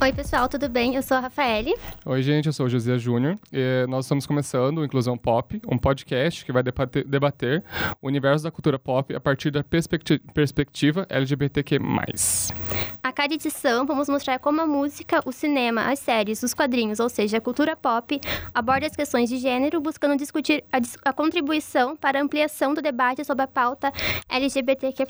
Oi, pessoal, tudo bem? Eu sou a Rafaele. Oi, gente, eu sou o José Júnior. E nós estamos começando o Inclusão Pop, um podcast que vai debater, o universo da cultura pop a partir da perspecti perspectiva LGBTQ+. A cada edição, vamos mostrar como a música, o cinema, as séries, os quadrinhos, ou seja, a cultura pop, aborda as questões de gênero, buscando discutir a, a contribuição para a ampliação do debate sobre a pauta LGBTQ+.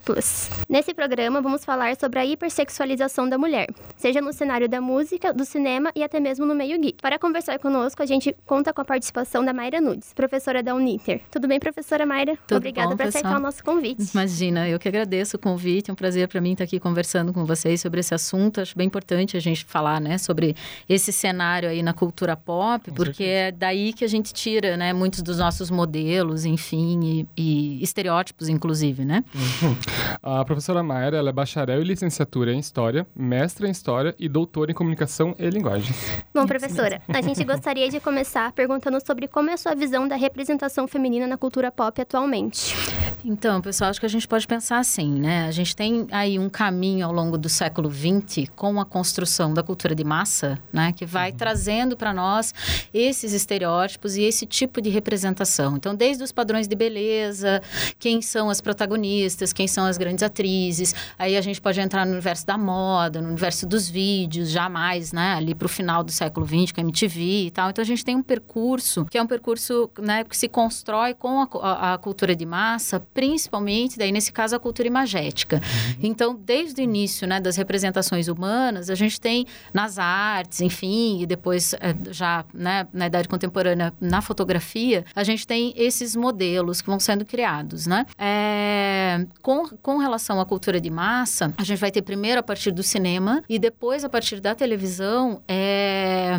Nesse programa, vamos falar sobre a hipersexualização da mulher, seja no cenário da da música, do cinema e até mesmo no meio geek. Para conversar conosco, a gente conta com a participação da Mayra Nudes, professora da Uniter. Tudo bem, professora Mayra? Tudo Obrigada bom, por aceitar o nosso convite. Imagina, eu que agradeço o convite. É um prazer para mim estar aqui conversando com vocês sobre esse assunto. Acho bem importante a gente falar, né, sobre esse cenário aí na cultura pop, com porque certeza. é daí que a gente tira, né, muitos dos nossos modelos, enfim, e, e estereótipos, inclusive, né? Uhum. A professora Mayra, ela é bacharel e licenciatura em História, mestra em História e doutora em Comunicação e Linguagens. Bom, professora, a gente gostaria de começar perguntando sobre como é a sua visão da representação feminina na cultura pop atualmente. Então, pessoal, acho que a gente pode pensar assim, né? A gente tem aí um caminho ao longo do século XX com a construção da cultura de massa, né? Que vai uhum. trazendo para nós esses estereótipos e esse tipo de representação. Então, desde os padrões de beleza, quem são as protagonistas, quem são as grandes atrizes, aí a gente pode entrar no universo da moda, no universo dos vídeos, jamais, né? Ali para o final do século XX, com a MTV e tal. Então, a gente tem um percurso que é um percurso, né? Que se constrói com a, a, a cultura de massa principalmente, daí nesse caso, a cultura imagética. Uhum. Então, desde o início né, das representações humanas, a gente tem nas artes, enfim, e depois eh, já né, na idade contemporânea, na fotografia, a gente tem esses modelos que vão sendo criados, né? É, com, com relação à cultura de massa, a gente vai ter primeiro a partir do cinema e depois a partir da televisão é,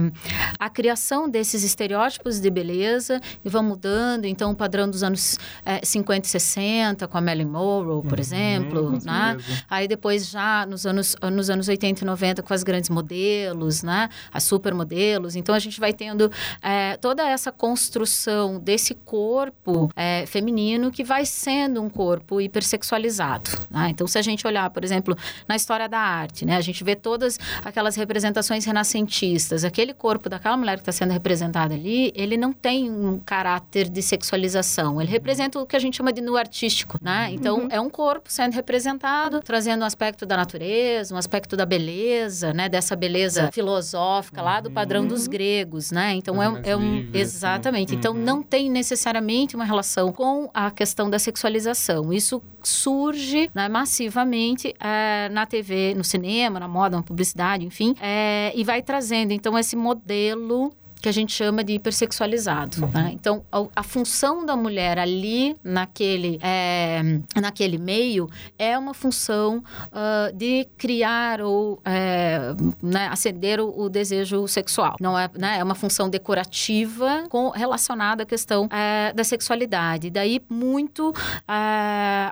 a criação desses estereótipos de beleza e vão mudando. Então, o padrão dos anos é, 50 e 60 60, com a Marilyn Monroe, por uhum, exemplo, né? Aí depois já nos anos, nos anos 80 e 90 com as grandes modelos, né? As supermodelos. Então a gente vai tendo é, toda essa construção desse corpo é, feminino que vai sendo um corpo hipersexualizado. Né? Então se a gente olhar, por exemplo, na história da arte, né? A gente vê todas aquelas representações renascentistas. Aquele corpo daquela mulher que está sendo representada ali, ele não tem um caráter de sexualização. Ele representa o que a gente chama de nu artístico, né? Então, uhum. é um corpo sendo representado, trazendo um aspecto da natureza, um aspecto da beleza, né? Dessa beleza é. filosófica lá do padrão dos uhum. gregos, né? Então, é, é, um... Livre, exatamente. Então, uhum. não tem necessariamente uma relação com a questão da sexualização. Isso surge né, massivamente é, na TV, no cinema, na moda, na publicidade, enfim, é, e vai trazendo, então, esse modelo que a gente chama de hipersexualizado. Uhum. Né? Então, a, a, função da mulher ali, naquele, é, naquele meio, é uma função uh, de criar ou é, né, acender o, o, desejo sexual. Não é, né, é uma função decorativa com, relacionada à questão é, da sexualidade. Daí, muito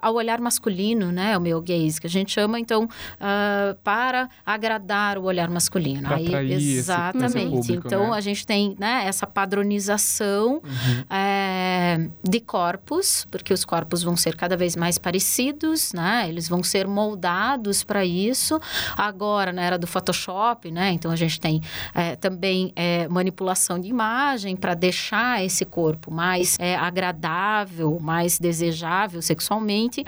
ao olhar masculino, né, o meu gaze, que a gente chama, então, uh, para agradar o olhar masculino. Aí, exatamente. Público, então, né? a gente tem né, essa padronização uhum. é, de corpos, porque os corpos vão ser cada vez mais parecidos, né? Eles vão ser moldados para isso. Agora, na era do Photoshop, né? Então, a gente tem é, também é, manipulação de imagem para deixar esse corpo mais é, agradável, mais desejável sexualmente.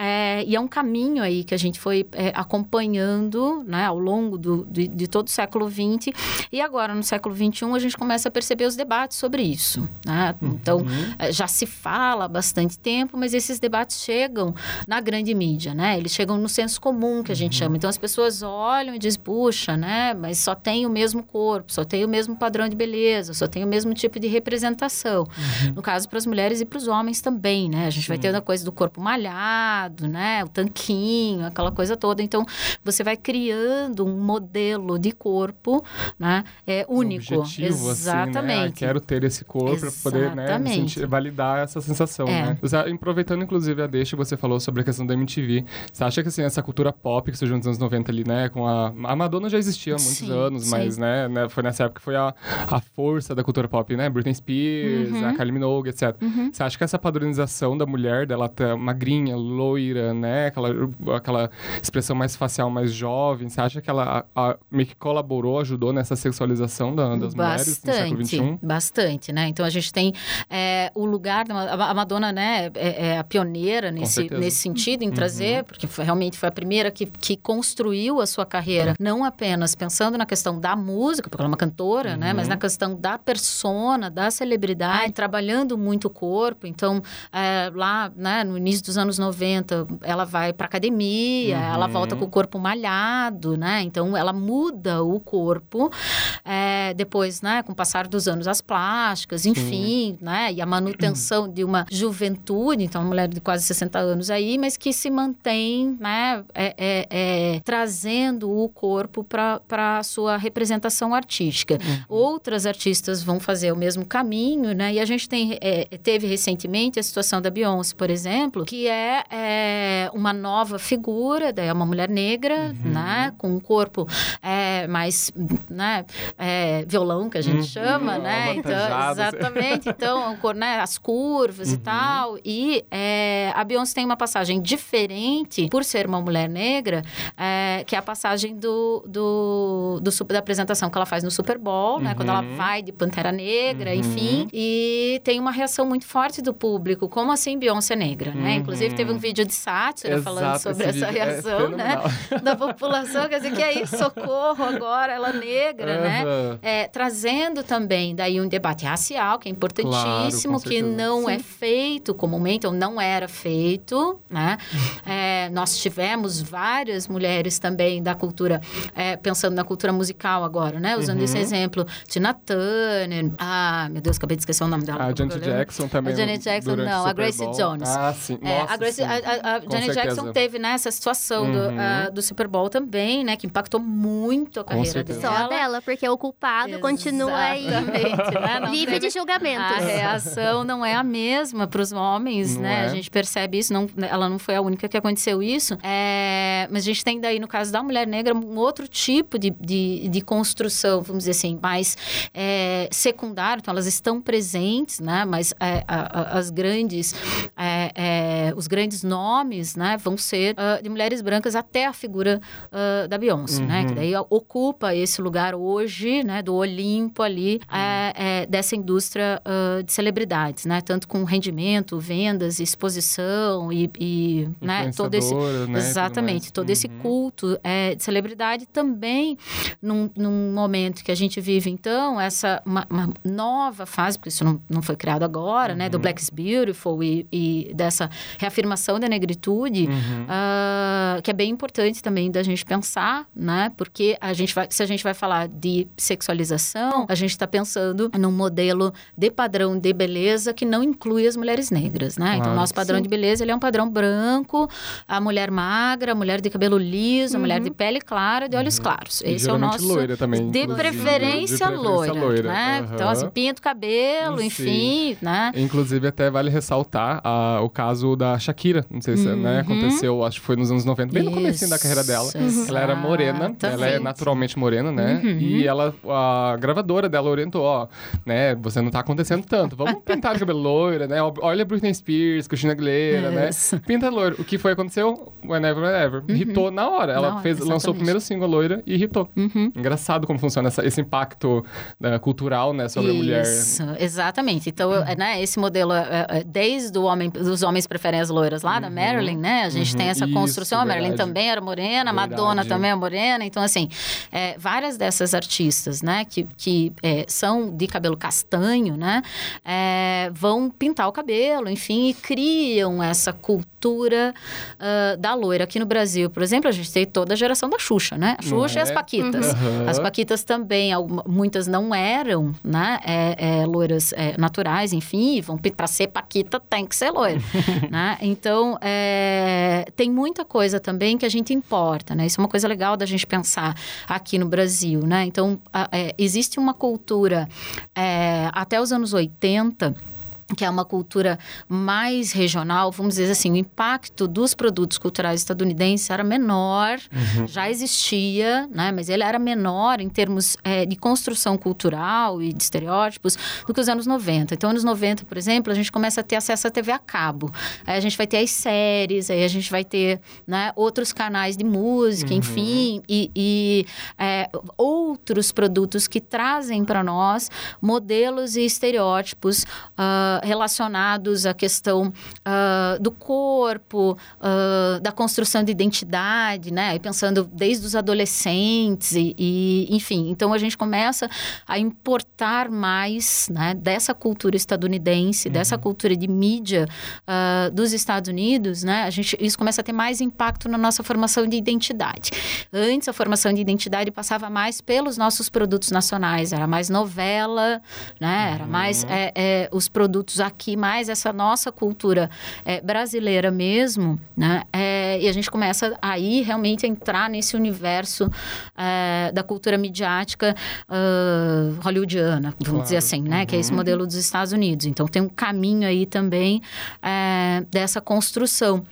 E é um caminho aí que a gente foi acompanhando, né? Ao longo do, de, de todo o século XX. E agora, no século XXI, a gente começa a perceber os debates sobre isso. Né? Então, uhum. Eh, já se fala há bastante tempo, mas esses debates chegam na grande mídia, né? Eles chegam no senso comum, que a gente uhum. chama. Então, as pessoas olham e dizem, puxa, né? Mas só tem o mesmo corpo, só tem o mesmo padrão de beleza, só tem o mesmo tipo de representação. Uhum. No caso, para as mulheres e para os homens também, né? A gente vai tendo a coisa do corpo malhado, né? O tanquinho, aquela coisa toda. Então, você vai criando um modelo de corpo, né? É único. Objetivo, Exatamente. Assim, né? Ah, quero ter esse corpo para poder né, sentir, validar essa sensação, é. né? Você, aproveitando, inclusive, a deixa que você falou sobre a questão da MTV, você acha que, assim, essa cultura pop que surgiu nos anos 90 ali, né? Com a... A Madonna já existia há muitos sim, anos, sim. mas, né, né? Foi nessa época que foi a, a força da cultura pop, né? Britney Spears, uhum. a Kylie Minogue, etc. Uhum. Você acha que essa padronização da mulher, dela tá magrinha, loira, né? Aquela, aquela expressão mais facial, mais jovem, você acha que ela a, a, meio que colaborou, ajudou nessa sexualização da, das bastante, mulheres no século XXI? Bastante, né? Então a gente tem é, o lugar, a Madonna, né, é, é a pioneira nesse, nesse sentido, em uhum. trazer, porque foi, realmente foi a primeira que, que construiu a sua carreira, não apenas pensando na questão da música, porque ela é uma cantora, uhum. né, mas uhum. na questão da persona, da celebridade, trabalhando muito o corpo. Então, é, lá, né, no início dos anos 90, ela vai para academia, uhum. ela volta com o corpo malhado, né? Então, ela muda o corpo. É, depois, né, com o passar dos anos, as plásticas, enfim, Sim. né? E a manutenção de uma juventude, então, uma mulher de quase 60 anos aí, mas que se mantém, né, é, é, é trazendo o corpo para a sua representação artística. Uhum. Outras artistas vão fazer o mesmo caminho, né? E a gente tem, é, teve recentemente a situação da Beyoncé, por exemplo, que é, é uma nova figura, daí é uma mulher negra, uhum. né? Com um corpo é, mais, né? Violão, que a gente uhum. chama, né? Então, exatamente. Então, né? as curvas e uhum. tal. E é, a Beyoncé tem uma passagem diferente, por ser uma mulher negra, é, que é a passagem do, do, do, da apresentação que ela faz no Super Bowl, né? Quando ela uhum. vai de Pantera Negra, enfim. E tem uma reação muito forte do público. Como assim Beyoncé negra, né? Inclusive, teve um vídeo de sátira Exato, falando sobre essa é reação, é né? Da população. Quer dizer, que é isso? Socorro agora, ela negra, uhum. né? É, trazendo também daí um debate racial, que é importantíssimo, claro, que não é Sim. é feito comumente, ou não era feito, né? É, nós tivemos várias mulheres também da cultura, é, pensando na cultura musical agora, né? Usando uhum. esse exemplo, Tina Turner, ah, meu Deus, acabei de esquecer o nome dela. A Janet Jackson também. A Janet Jackson, não, a Grace Jones. Ah, sim. É, Nossa, a, Grace, sim. a, a, a Janet certeza. Jackson teve né, essa situação uhum. do, uh, do Super Bowl também, né? Que impactou muito a carreira dela. Só dela, porque o culpado Exatamente, continua aí. Né? Livre de julgamentos. A reação não é a mesma para os homens, não né? É. A gente percebe isso. Não, ela não foi a única que aconteceu isso. É, mas a gente tem daí, no caso da mulher negra, um outro tipo de, de, de construção, vamos dizer assim, mais é, secundário. Então, elas estão presentes, né? Mas é, a, a, as grandes, é, é, os grandes nomes, né? Vão ser uh, de mulheres brancas até a figura uh, da Beyoncé, uhum. né? Que uhum. daí ocupa esse lugar hoje, né? Do Olimpo ali, uhum. dessa indústria uh, de celebridades, né? Tanto com rendimento, vendas, exposição e, e né? Todo esse, né? exatamente, todo uhum. esse culto de celebridade também num, num momento que a gente vive, então, essa uma, uma nova fase, porque isso não, não foi criado agora, uhum. né? Do uhum. Black is Beautiful e, e, dessa reafirmação da negritude, uhum. uh, que é bem importante também da gente pensar, né? Porque a gente vai, se a gente vai falar de sexualização, a gente está pensando num modelo de padrão de beleza que não inclui as mulheres negras, né? Claro, então, o nosso padrão sim. de beleza, ele é um padrão branco, a mulher magra, a mulher de cabelo liso, a mulher de uhum. pele clara, de olhos claros. Esse é o nosso... loira também. De preferência, de preferência loira, loira, né? Uhum. Então, assim, pinta o cabelo, enfim, né? Inclusive, até vale ressaltar a, o caso da Shakira. Não sei se né, uhum. né, aconteceu, acho que foi nos anos 90, bem Isso. no começo da carreira dela. Uhum. Ela era morena, ela é naturalmente morena, né? Uhum. E ela, a gravadora dela orientou, ó, né? Você não tá acontecendo tanto. Vamos pintar o cabelo loira, né? Olha Britney Spears, Christina Aguilera, né? Pinta loira. O que foi aconteceu? Whenever, whenever. Uhum. Hitou na hora. Ela não, fez, lançou o primeiro single loira e hitou. Uhum. Engraçado como funciona essa, esse impacto né, cultural, né? Sobre Isso, a mulher. Isso, exatamente. Então, uhum. né? Esse modelo, é, é, desde o homem, os homens preferem as loiras lá, da uhum. Marilyn, né? A gente tem essa uhum. construção. A Marilyn também era morena, a Madonna também é morena. Então, assim, é, várias dessas artistas, né? Que, que é, são de cabelo castanho, né? É, vão pintar o cabelo, enfim, e criam essa cultura uh, da loira. Aqui no Brasil, por exemplo, a gente tem toda a geração da Xuxa, né? A Xuxa é? e as Paquitas. Uhum. As Paquitas também, muitas não eram, né? É, é, loiras é, naturais, enfim, vão para ser Paquita tem que ser loira, né? Então, é, tem muita coisa também que a gente importa, né? Isso é uma coisa legal da gente pensar aqui no Brasil, né? Então, a, é, existe uma cultura é, até os anos 80 que é uma cultura mais regional, vamos dizer assim, o impacto dos produtos culturais estadunidenses era menor, uhum. já existia, né? Mas ele era menor em termos é, de construção cultural e de estereótipos do que os anos 90. Então, anos 90, por exemplo, a gente começa a ter acesso à TV a cabo. Aí a gente vai ter as séries, aí a gente vai ter né, outros canais de música, uhum. enfim, e, e é, outros produtos que trazem para nós modelos e estereótipos uh, relacionados à questão uh, do corpo, uh, da construção de identidade, né? E pensando desde os adolescentes e, e, enfim. Então, a gente começa a importar mais né, dessa cultura estadunidense, uhum. dessa cultura de mídia uh, dos Estados Unidos, né? A gente, isso começa a ter mais impacto na nossa formação de identidade. Antes, a formação de identidade passava mais pelos nossos produtos nacionais, era mais novela, né? Era mais uhum. é, é, os produtos produtos aqui, mais essa nossa cultura é, brasileira mesmo, né? É, e a gente começa aí realmente a entrar nesse universo é, da cultura midiática uh, hollywoodiana, vamos claro. dizer assim, né? Uhum. Que é esse uhum. modelo dos Estados Unidos. Então tem um caminho aí também dessa construção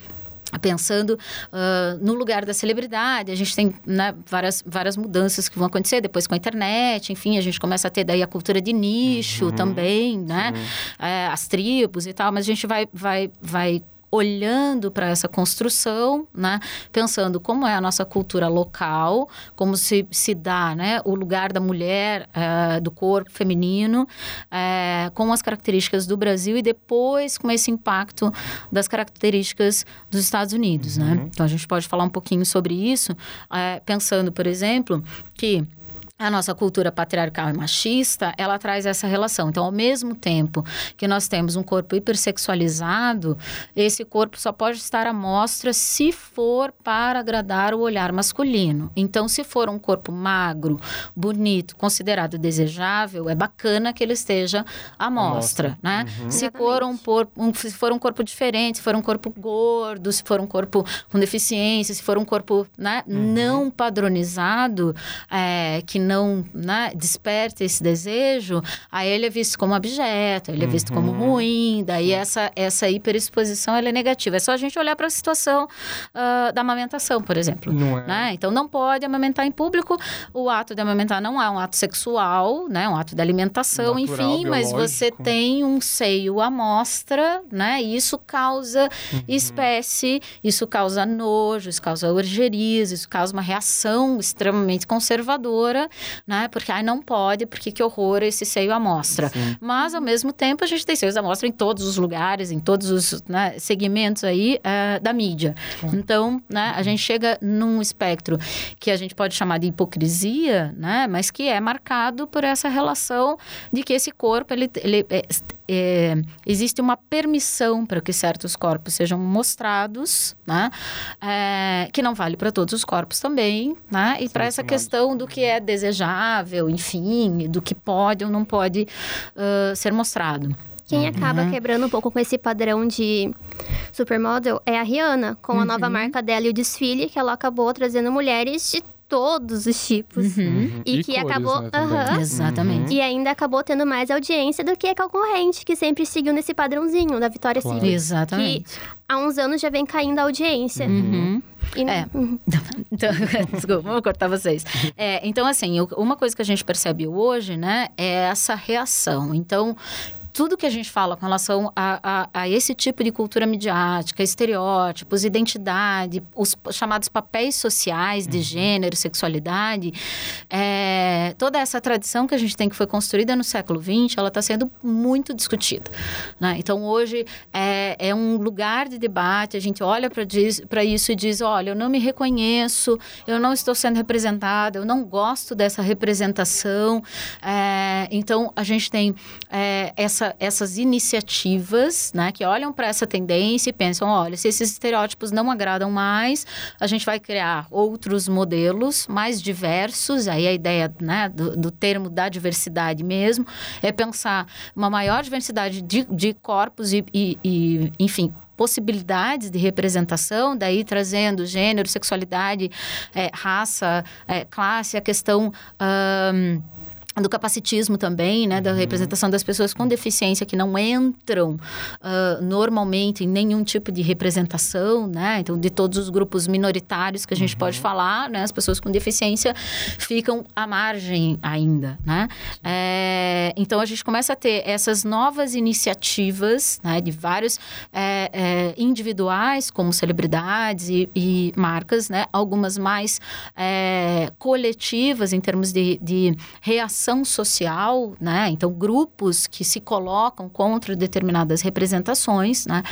pensando uh, no lugar da celebridade, a gente tem né, várias, várias mudanças que vão acontecer depois com a internet, enfim, a gente começa a ter daí a cultura de nicho uhum. também, né? É, as tribos e tal, mas a gente vai, vai, vai olhando para essa construção, né? pensando como é a nossa cultura local, como se, se dá né? o lugar da mulher, é, do corpo feminino, é, com as características do Brasil e depois com esse impacto das características dos Estados Unidos. Né? Uhum. Né? Então a gente pode falar um pouquinho sobre isso, é, pensando, por exemplo, que a nossa cultura patriarcal e machista, ela traz essa relação. Então, ao mesmo tempo que nós temos um corpo hipersexualizado, esse corpo só pode estar à mostra se for para agradar o olhar masculino. Então, se for um corpo magro, bonito, considerado desejável, é bacana que ele esteja à mostra, né? Uhum. Se, for um, um, se for um corpo diferente, se for um corpo gordo, se for um corpo com deficiência, se for um corpo né, uhum. não padronizado, é, que não né, desperta esse desejo, aí ele é visto como objeto, ele é visto uhum. como ruim, daí essa, essa hiperexposição ela é negativa. É só a gente olhar para a situação uh, da amamentação, por exemplo. Não é. Né? Então, não pode amamentar em público. O ato de amamentar não é um ato sexual, né? um ato de alimentação, Natural, enfim, biológico. mas você tem um seio à mostra, né? E isso causa uhum. espécie, isso causa nojo, isso causa orgerias, isso causa uma reação extremamente conservadora né? Porque aí não pode, porque que horror esse seio à mostra. Sim. Mas, ao mesmo tempo, a gente tem seios à mostra em todos os lugares, em todos os né, segmentos aí uh, da mídia. Então, né, a gente chega num espectro que a gente pode chamar de hipocrisia, né? Mas que é marcado por essa relação de que esse corpo, ele, ele é, é, existe uma permissão para que certos corpos sejam mostrados, né? É, que não vale para todos os corpos também, né? E para essa questão do que é desejável, enfim, do que pode ou não pode uh, ser mostrado. Quem uhum. acaba quebrando um pouco com esse padrão de supermodel é a Rihanna, com a nova uhum. marca dela e o desfile, que ela acabou trazendo mulheres de todos os tipos. Uhum. uhum. E, e, que cores, acabou. Né, uhum. Exatamente. E ainda acabou tendo mais audiência do que a concorrente, que sempre seguiu nesse padrãozinho da Vitória claro. Secret. Exatamente. Que há uns anos já vem caindo a audiência. Uhum. E... É. Então, desculpa, vou cortar vocês. É, então, assim, uma coisa que a gente percebe hoje, né, é essa reação. Então, tudo que a gente fala com relação a, a, a, esse tipo de cultura midiática, estereótipos, identidade, os chamados papéis sociais de uhum. gênero, sexualidade, é, toda essa tradição que a gente tem que foi construída no século XX, ela está sendo muito discutida. Né? Então, hoje é, é, um lugar de debate, a gente olha para isso e diz, olha, eu não me reconheço, eu não estou sendo representada, eu não gosto dessa representação. É, então, a gente tem é, essa essas iniciativas, né, que olham para essa tendência e pensam, olha, se esses estereótipos não agradam mais, a gente vai criar outros modelos mais diversos. Aí a ideia, né, do, do termo da diversidade mesmo é pensar uma maior diversidade de, de corpos e, e, e enfim, possibilidades de representação, daí trazendo gênero, sexualidade, é, raça, é, classe, a questão. Um, do capacitismo também, né, da uhum. representação das pessoas com deficiência que não entram uh, normalmente em nenhum tipo de representação, né, então de todos os grupos minoritários que a gente uhum. pode falar, né, as pessoas com deficiência ficam à margem ainda, né, é, então a gente começa a ter essas novas iniciativas, né, de vários é, é, individuais como celebridades e, e, marcas, né, algumas mais coletivas em termos de, de reação ação social, né? Então, grupos que se colocam contra determinadas representações, né?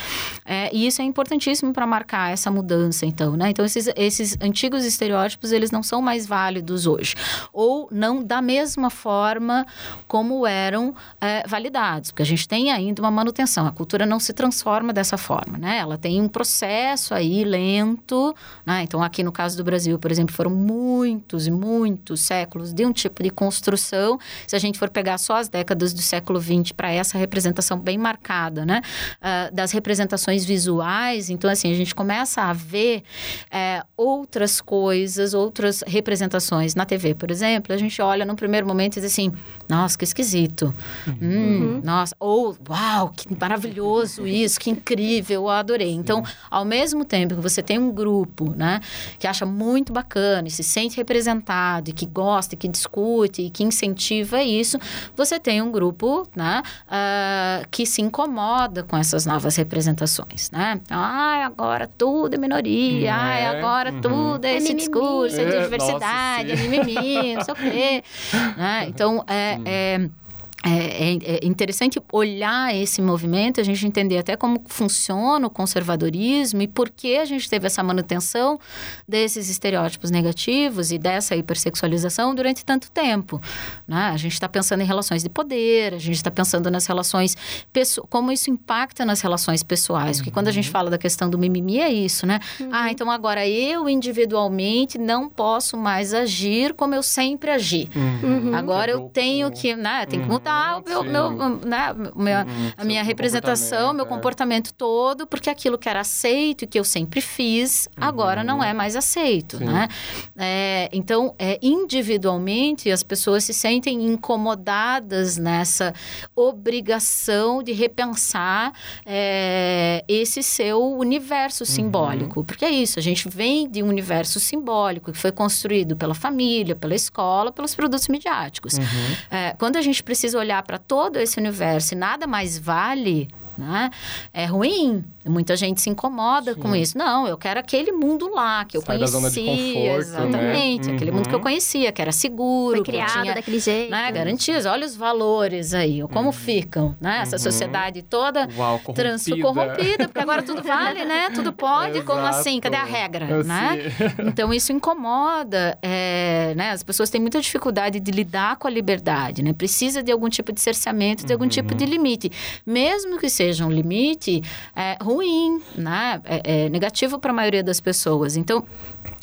É, e isso é importantíssimo para marcar essa mudança, então, né? Então, esses, esses antigos estereótipos, eles não são mais válidos hoje. Ou não da mesma forma como eram é, validados, porque a gente tem ainda uma manutenção. A cultura não se transforma dessa forma, né? Ela tem um processo aí lento, né? Então, aqui no caso do Brasil, por exemplo, foram muitos e muitos séculos de um tipo de construção representação, se a gente for pegar só as décadas do século XX para essa representação bem marcada, né? Uh, das representações visuais, então, assim, a gente começa a ver é, outras coisas, outras representações na TV, por exemplo, a gente olha no primeiro momento e diz assim, nossa, que esquisito. Uhum. Hum, nossa, ou, uau, que maravilhoso isso, que incrível, eu adorei. Então, ao mesmo tempo que você tem um grupo, né, que acha muito bacana e se sente representado e que gosta, e que discute e que incentiva incentiva isso, você tem um grupo né, uh, que se incomoda com essas novas representações. Né? Ah, agora tudo é minoria, é, agora uhum. tudo é, é esse mimimi. discurso, é, é diversidade, nossa, é mimimi, não sei o quê. Né? Então, é, é é, é, interessante olhar esse movimento, a gente entender até como funciona o conservadorismo e por que a gente teve essa manutenção desses estereótipos negativos e dessa hipersexualização durante tanto tempo. Né? A gente está pensando em relações de poder, a gente está pensando nas relações, como isso impacta nas relações pessoais. Porque quando a gente uhum. fala da questão do mimimi, é isso, né? Uhum. Ah, então agora eu individualmente não posso mais agir como eu sempre agi. Uhum. Agora eu tenho que, né, tenho que mudar mudar o meu, meu, né, minha, uhum, a minha representação, meu é. comportamento todo, porque aquilo que era aceito e que eu sempre fiz, uhum. agora não é mais aceito, Sim. né? É, então, é, individualmente, as pessoas se sentem incomodadas nessa obrigação de repensar é, esse seu universo uhum. simbólico. Porque é isso, a gente vem de um universo simbólico que foi construído pela família, pela escola, pelos produtos midiáticos. Uhum. É, quando a gente precisa olhar para todo esse universo e nada mais vale né? É ruim. Muita gente se incomoda Sim. com isso. Não, eu quero aquele mundo lá que eu Sai conhecia. Da zona de conforto, exatamente. Né? Aquele mundo que eu uhum. conhecia, que era seguro. Foi criado tinha, daquele jeito. Né? Garantias. Olha os valores aí, como uhum. ficam, né? Essa uhum. sociedade toda Uau, corrompida. corrompida, porque agora tudo vale, né? Tudo pode. Como assim? Cadê a regra? Eu né? Então, isso incomoda. É, né? As pessoas têm muita dificuldade de lidar com a liberdade, né? Precisa de algum tipo de cerceamento, de algum tipo de uhum. limite. Mesmo que seja seja um limite é, ruim, né? É, é negativo para a maioria das pessoas. Então,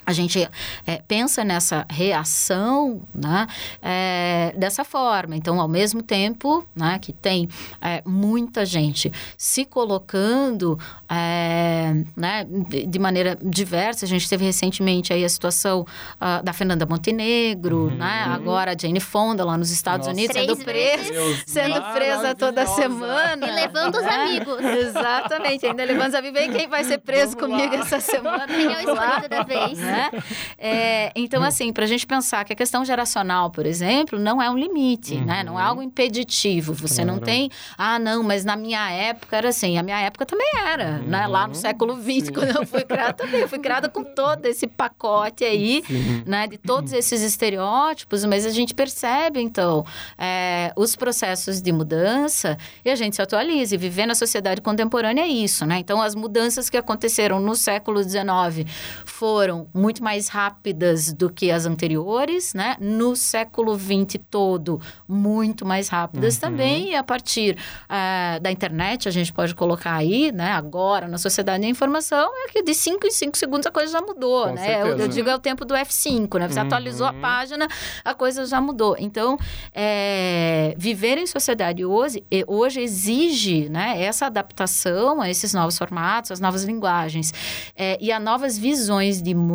a gente é, pensa nessa reação né, é, dessa forma. Então, ao mesmo tempo né, que tem é, muita gente se colocando é, né, de, maneira diversa, a gente teve recentemente aí a situação uh, da Fernanda Montenegro, uhum. né, agora a Jane Fonda lá nos Estados Nossa. Unidos, sendo presa, sendo presa toda semana. E levando os amigos. Exatamente, ainda levando os amigos. quem vai ser preso Vamos comigo lá. essa semana. Quem é o escolhido da vez. Né? né? É, então, assim, para a gente pensar que a questão geracional, por exemplo, não é um limite, uhum. né? Não é algo impeditivo. Você claro. não tem, ah, não, mas na minha época era assim. A minha época também era, uhum. né? Lá no século XX, Sim. quando eu fui criada também. Eu fui criada com todo esse pacote aí, Sim. né? De todos esses estereótipos, mas a gente percebe, então, é, os processos de mudança e a gente se atualiza. E viver na sociedade contemporânea é isso, né? Então, as mudanças que aconteceram no século XIX foram muito mais rápidas do que as anteriores, né? No século XX todo, muito mais rápidas uhum. também. E a partir uh, da internet, a gente pode colocar aí, né? Agora, na sociedade da informação, é que de 5 em 5 segundos a coisa já mudou, Com né? Eu, eu, digo é o tempo do F5, né? Você uhum. atualizou a página, a coisa já mudou. Então, é, viver em sociedade hoje, hoje exige, né? né? Essa adaptação a esses novos formatos, as novas linguagens é, e a novas visões de mundo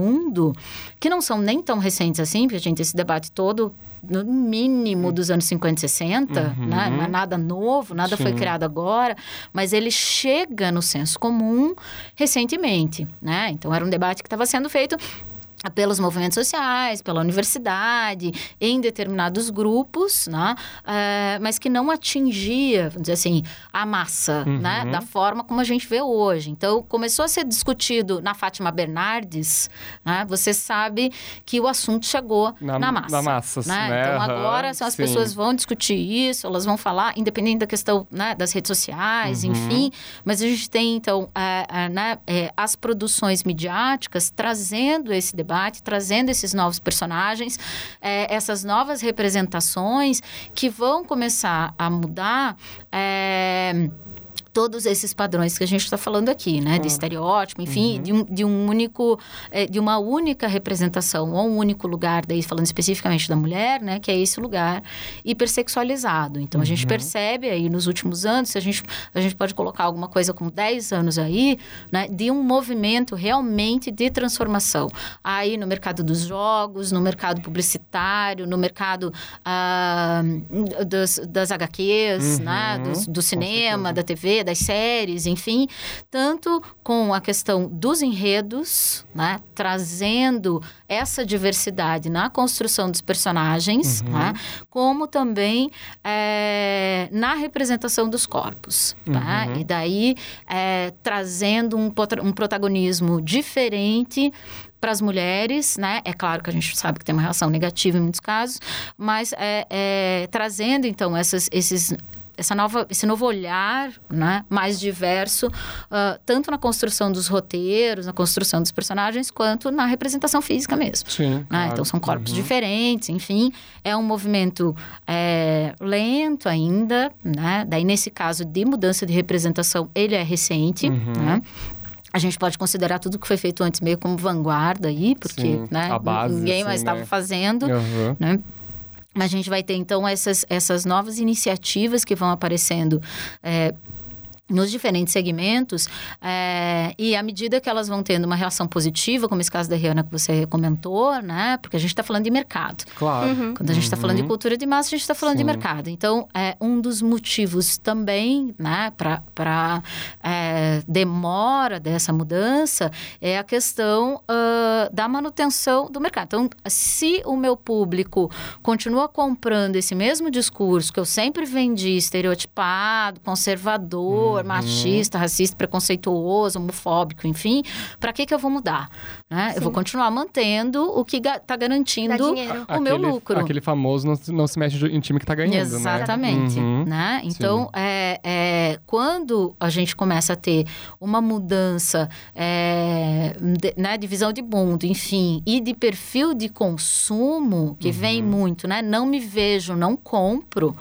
que não são nem tão recentes assim, porque a gente esse debate todo no mínimo dos anos 50 e 60, uhum. né? não é nada novo, nada Sim. foi criado agora, mas ele chega no senso comum recentemente, né? Então era um debate que estava sendo feito pelos movimentos sociais, pela universidade, em determinados grupos, né? É, mas que não atingia, vamos dizer assim, a massa, uhum. né? Da forma como a gente vê hoje. Então, começou a ser discutido na Fátima Bernardes, né? Você sabe que o assunto chegou na, na massa. Na massa, né? né? Então, agora as Sim. pessoas vão discutir isso, elas vão falar, independente da questão né, das redes sociais, uhum. enfim. Mas a gente tem, então, é, é, né, as produções midiáticas trazendo esse debate debate, trazendo esses novos personagens, é, essas novas representações que vão começar a mudar. É, todos esses padrões que a gente está falando aqui, né? De estereótipo, enfim, uhum. de, um, de um único, é, de uma única representação ou um único lugar, daí falando especificamente da mulher, né? Que é esse lugar hipersexualizado. Então, uhum. a gente uhum. percebe aí nos últimos anos, se a gente, a gente pode colocar alguma coisa como 10 anos aí, né? De um movimento realmente de transformação. Aí no mercado dos jogos, no mercado publicitário, no mercado ah, das, das HQs, né? uhum. né? Do, do cinema, da TV, das séries, enfim, tanto com a questão dos enredos, né, trazendo essa diversidade na construção dos personagens, uhum. né, como também é, na representação dos corpos. Tá? Uhum. E daí é, trazendo um, um protagonismo diferente para as mulheres, né? É claro que a gente sabe que tem uma reação negativa em muitos casos, mas é, é, trazendo então essas, esses essa nova, esse novo olhar né, mais diverso, uh, tanto na construção dos roteiros, na construção dos personagens, quanto na representação física mesmo. Sim, né? claro. Então, são corpos uhum. diferentes, enfim. É um movimento é, lento ainda, né? Daí, nesse caso de mudança de representação, ele é recente, uhum. né? A gente pode considerar tudo que foi feito antes meio como vanguarda aí, porque Sim, né, base, ninguém mais estava né? fazendo, uhum. né? A gente vai ter, então, essas, essas novas iniciativas que vão aparecendo. É, nos diferentes segmentos é, e à medida que elas vão tendo uma reação positiva, como esse caso da Rihanna que você comentou, né? Porque a gente está falando de mercado. Claro. Uhum. Quando a gente está uhum. falando de cultura de massa, a gente está falando Sim. de mercado. Então, é um dos motivos também, né? Para é, demora dessa mudança é a questão uh, da manutenção do mercado. Então, se o meu público continua comprando esse mesmo discurso que eu sempre vendi, estereotipado, conservador, for uhum. machista, racista, preconceituoso, homofóbico, enfim, para que que eu vou mudar? Né? Eu vou continuar mantendo o que está garantindo o meu lucro. Aquele famoso não, não, se mexe em time que está ganhando, né? Exatamente. Né? Uhum. né? Então, é, é, quando a gente começa a ter uma mudança é, de, né, de visão de mundo, enfim, e de perfil de consumo, que uhum. vem muito, né? Não me vejo, não compro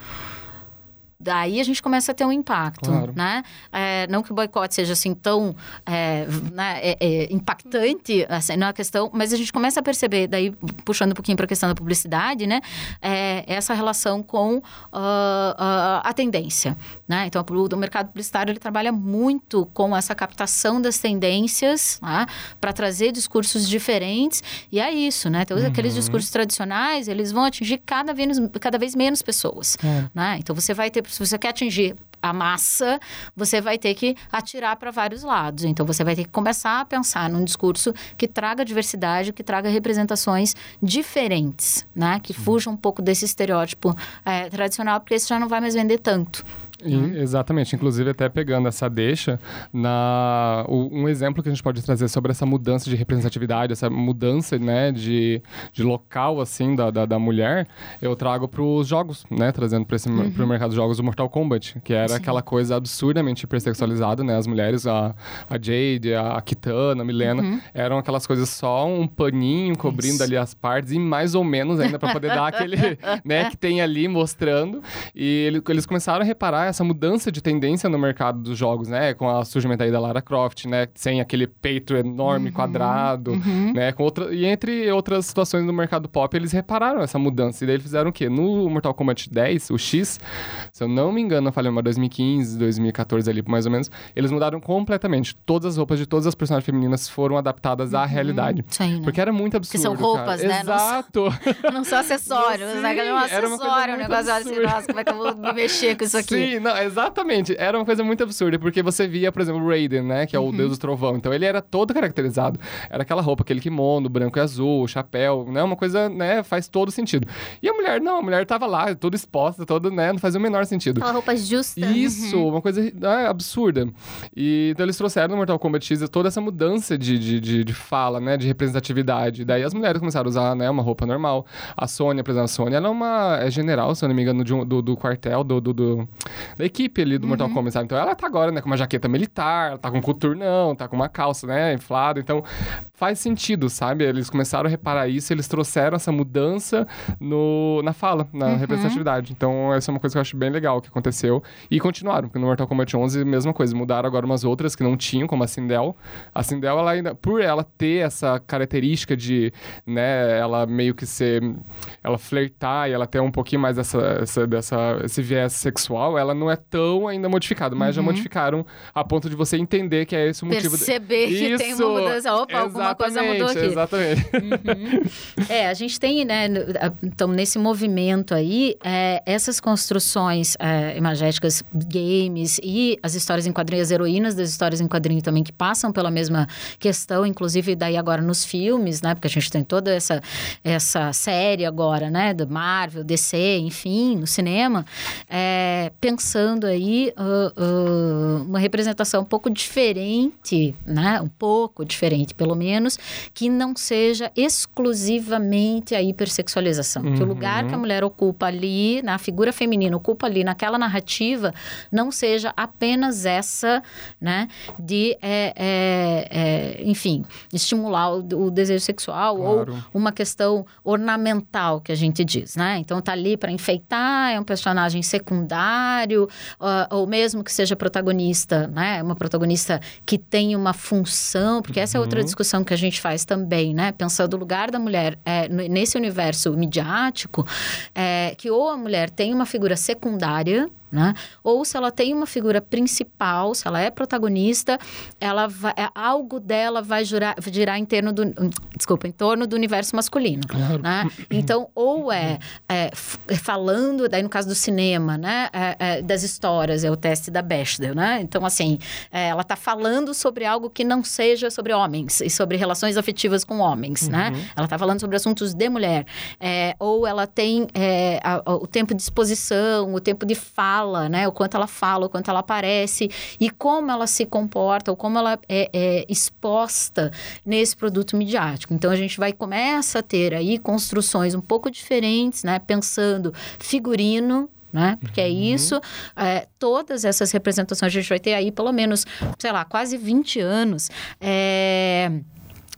daí a gente começa a ter um impacto, claro. né? É, não que o boicote seja assim tão é, né, é, é impactante, assim, não é a questão, mas a gente começa a perceber, daí puxando um pouquinho para a questão da publicidade, né? É, essa relação com uh, uh, a tendência, né? Então, o, mercado publicitário ele trabalha muito com essa captação das tendências, né? para trazer discursos diferentes e é isso, né? Então, uhum. aqueles discursos tradicionais eles vão atingir cada vez, cada vez menos pessoas, é. né? Então, você vai ter se você quer atingir a massa, você vai ter que atirar para vários lados. Então, você vai ter que começar a pensar num discurso que traga diversidade, que traga representações diferentes, né? Que fujam um pouco desse estereótipo é, tradicional, porque esse já não vai mais vender tanto. E, né? exatamente, inclusive até pegando essa deixa, na, o, um exemplo que a gente pode trazer sobre essa mudança de representatividade, essa mudança né, de, de local assim da, da, da mulher, eu trago para os jogos, né, trazendo para uhum. o mercado de jogos o Mortal Kombat, que era Sim. aquela coisa absurdamente hipersexualizada, né, as mulheres, a, a Jade, a Kitana, a Milena, uhum. eram aquelas coisas só um paninho cobrindo Isso. ali as partes e mais ou menos ainda para poder dar aquele, né, que tem ali mostrando, e ele, eles começaram a reparar essa mudança de tendência no mercado dos jogos, né? Com a surgimento aí da Lara Croft, né? Sem aquele peito enorme, uhum, quadrado, uhum. né? Com outra... E entre outras situações no mercado pop, eles repararam essa mudança. E daí eles fizeram o quê? No Mortal Kombat 10, o X, se eu não me engano, eu falei uma 2015, 2014 ali, mais ou menos, eles mudaram completamente. Todas as roupas de todas as personagens femininas foram adaptadas à uhum. realidade. Sim, né? Porque era muito absurdo. Porque são roupas, cara. né? Exato. Não, não são acessórios, Sim, né? Era um acessório, um negócio assim, nossa, como é que eu vou me mexer com isso aqui? Sim, não, exatamente. Era uma coisa muito absurda, porque você via, por exemplo, o Raiden, né? Que é o uhum. deus do trovão. Então ele era todo caracterizado. Era aquela roupa, aquele kimono, branco e azul, chapéu, né? Uma coisa, né? Faz todo sentido. E a mulher, não, a mulher tava lá, toda exposta, toda, né? Não fazia o menor sentido. Aquela roupa justa. Isso, uhum. uma coisa né, absurda. E então eles trouxeram no Mortal Kombat X toda essa mudança de, de, de, de fala, né? De representatividade. Daí as mulheres começaram a usar, né? Uma roupa normal. A Sônia, por exemplo, a Sônia, ela é uma é general, se eu não me engano, do, do, do quartel, do, do, do, da equipe ali do uhum. Mortal Kombat, sabe? Então ela tá agora, né? Com uma jaqueta militar, tá com um coturnão, tá com uma calça, né? Inflada. Então faz sentido, sabe? Eles começaram a reparar isso, eles trouxeram essa mudança no, na fala, na uhum. representatividade. Então, essa é uma coisa que eu acho bem legal que aconteceu. E continuaram, porque no Mortal Kombat 11, mesma coisa. Mudaram agora umas outras que não tinham, como a Sindel. A Sindel, ela ainda, por ela ter essa característica de, né, ela meio que ser, ela flertar e ela ter um pouquinho mais dessa, essa, dessa, esse viés sexual, ela não é tão ainda modificada, mas uhum. já modificaram a ponto de você entender que é esse o motivo. Perceber de... que Isso, tem uma mudança. Opa, alguma coisa mudou aqui. Exatamente. Uhum. É, a gente tem, né, então, nesse movimento aí, é, essas construções é, imagéticas, games e as histórias em quadrinhos, as heroínas das histórias em quadrinho também, que passam pela mesma questão, inclusive daí agora nos filmes, né, porque a gente tem toda essa, essa série agora, né, do Marvel, DC, enfim, no cinema, é, pensando aí uh, uh, uma representação um pouco diferente, né, um pouco diferente, pelo menos, que não seja exclusivamente a hipersexualização. Uhum. Que o lugar que a mulher ocupa ali, na figura feminina ocupa ali naquela narrativa, não seja apenas essa, né, de, é, é, é, enfim, estimular o, o desejo sexual claro. ou uma questão ornamental, que a gente diz, né? Então tá ali para enfeitar, é um personagem secundário, uh, ou mesmo que seja protagonista, né? Uma protagonista que tem uma função, porque essa é outra uhum. discussão que a gente faz também, né? Pensando o lugar da mulher é, nesse universo midiático, é, que ou a mulher tem uma figura secundária, né? Ou se ela tem uma figura principal, se ela é protagonista, ela vai, é, algo dela vai girar, girar em torno do, desculpa, em torno do universo masculino, claro. né? Então, ou é, é, falando, daí no caso do cinema, né, é, é, das histórias, é o teste da Bechdel, né? Então, assim, é, ela está falando sobre algo que não seja sobre homens e sobre relações afetivas com homens, né? uhum. né? Ela está falando sobre assuntos de mulher, ou ela tem a, a, o tempo de exposição, o tempo de fala fala, né? O quanto ela fala, o quanto ela aparece e como ela se comporta, ou como ela é, é exposta nesse produto midiático. Então a gente vai começa a ter aí construções um pouco diferentes, né? Pensando figurino, né? Porque é uhum. isso, é, todas essas representações a gente vai ter aí pelo menos, sei lá, quase 20 anos. É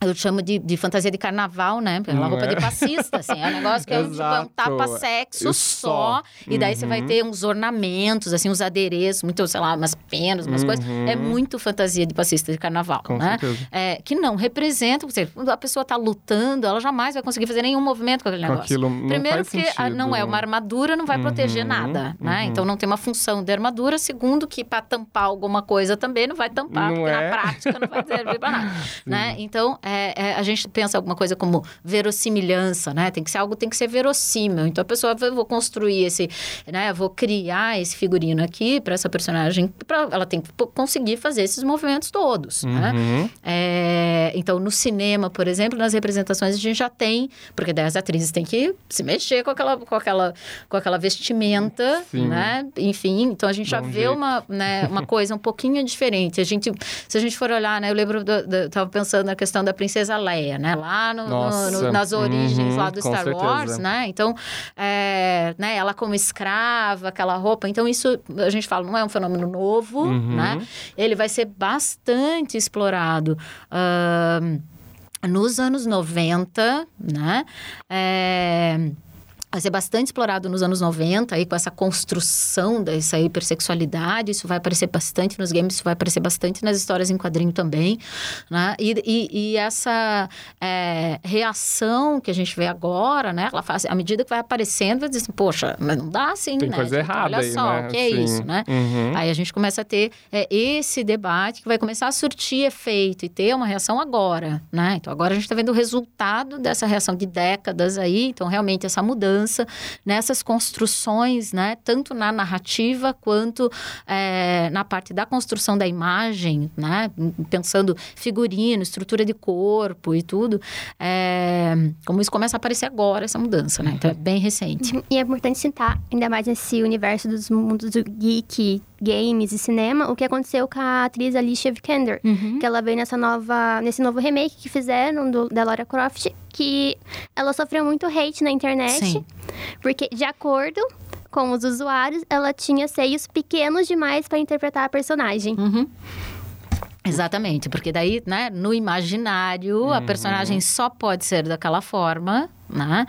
eu chamo de, de, fantasia de carnaval, né? Aquela roupa é. de passista, assim. É um negócio que é um, tipo, é um tapa-sexo só. E daí uhum. você vai uhum. ter uns ornamentos, assim, uns adereços, muito, sei lá, umas penas, umas uhum. coisas. É muito fantasia de passista de carnaval, Com né? É, que não representa, quando a pessoa tá lutando, ela jamais vai conseguir fazer nenhum movimento com aquele negócio. Aquilo Primeiro porque a, não é uma armadura, não vai uhum. proteger nada, né? Uhum. Então não tem uma função de armadura. Segundo que para tampar alguma coisa também não vai tampar, não porque é? na prática não vai servir para nada, né? Então, é, é, a gente pensa alguma coisa como verossimilhança, né? Tem que ser algo, tem que ser verossímil. Então a pessoa, eu vou construir esse, né? Vou criar esse figurino aqui para essa personagem, pra, ela tem que conseguir fazer esses movimentos todos, né? uhum. né? É, então no cinema, por exemplo, nas representações a gente já tem, porque daí as atrizes têm que se mexer com aquela, com aquela, com aquela vestimenta, Sim. né? Enfim, então a gente já vê uma, né, uma coisa um pouquinho diferente. A gente, se a gente for olhar, né? Eu lembro, do, do, eu tava pensando na questão da princesa Leia, né? Lá no, no, no, nas origens uhum, lá do Star certeza. Wars, né? Então, é, né? Ela como escrava, aquela roupa. Então, isso a gente fala, não é um fenômeno novo, uhum. né? Ele vai ser bastante explorado. Uh, nos anos 90, né? É, vai ser bastante explorado nos anos 90, aí com essa construção dessa hipersexualidade, isso vai aparecer bastante nos games, isso vai aparecer bastante nas histórias em quadrinho também, né? E, e, e essa é, reação que a gente vê agora, né? Ela faz, à medida que vai aparecendo, vai assim, poxa, mas não dá assim, Tem né? coisa errada Olha aí, só, né? o que é Sim. isso, né? Uhum. Aí a gente começa a ter é, esse debate que vai começar a surtir efeito e ter uma reação agora, né? Então agora a gente está vendo o resultado dessa reação de décadas aí, então realmente essa mudança nessas construções, né? Tanto na narrativa quanto é, na parte da construção da imagem, né? Pensando figurino, estrutura de corpo e tudo, é, como isso começa a aparecer agora essa mudança, né? Então é bem recente. E é importante citar, ainda mais nesse universo dos mundos do geek, games e cinema, o que aconteceu com a atriz Alicia Vikander, Uhum. que ela veio nessa nova, nesse novo remake que fizeram do, da Lara Croft, que ela sofreu muito hate na internet, Sim. porque de acordo com os usuários, ela tinha seios pequenos demais para interpretar a personagem. Uhum. Exatamente, porque daí, né, no imaginário, a personagem só pode ser daquela forma, né?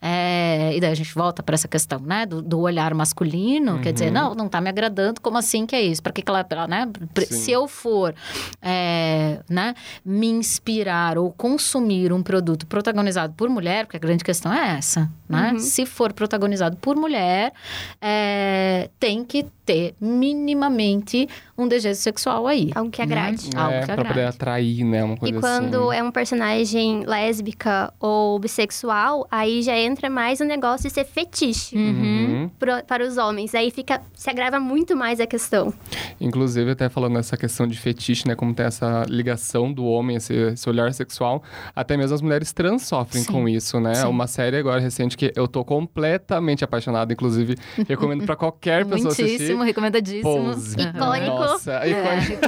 É, e daí a gente volta para essa questão, né, do, do olhar masculino, quer dizer, não, não tá me agradando, como assim que é isso? Para que que ela, né? Sim. Se eu for, é, né, me inspirar ou consumir um produto protagonizado por mulher, porque a grande questão é essa, né? Se for protagonizado por mulher, é, tem que ter minimamente um desejo sexual aí. Algo que né? agrade. Algo é, que pra poder agrade. atrair, né? Uma E coisa quando assim. é um personagem lésbica ou bissexual, aí já entra mais o negócio de ser fetiche Uhum. Pro- para os homens. Aí fica, se agrava muito mais a questão. Inclusive, até falando nessa questão de fetiche, né? Como tem essa ligação do homem, esse, esse olhar sexual. Até mesmo as mulheres trans sofrem Sim. com isso, né? Sim. Uma série agora recente que eu tô completamente apaixonado. Inclusive, recomendo pra qualquer pessoa assistir. Muitíssimo, recomendadíssimo. Pose. Icônico. Nossa, É, icônico.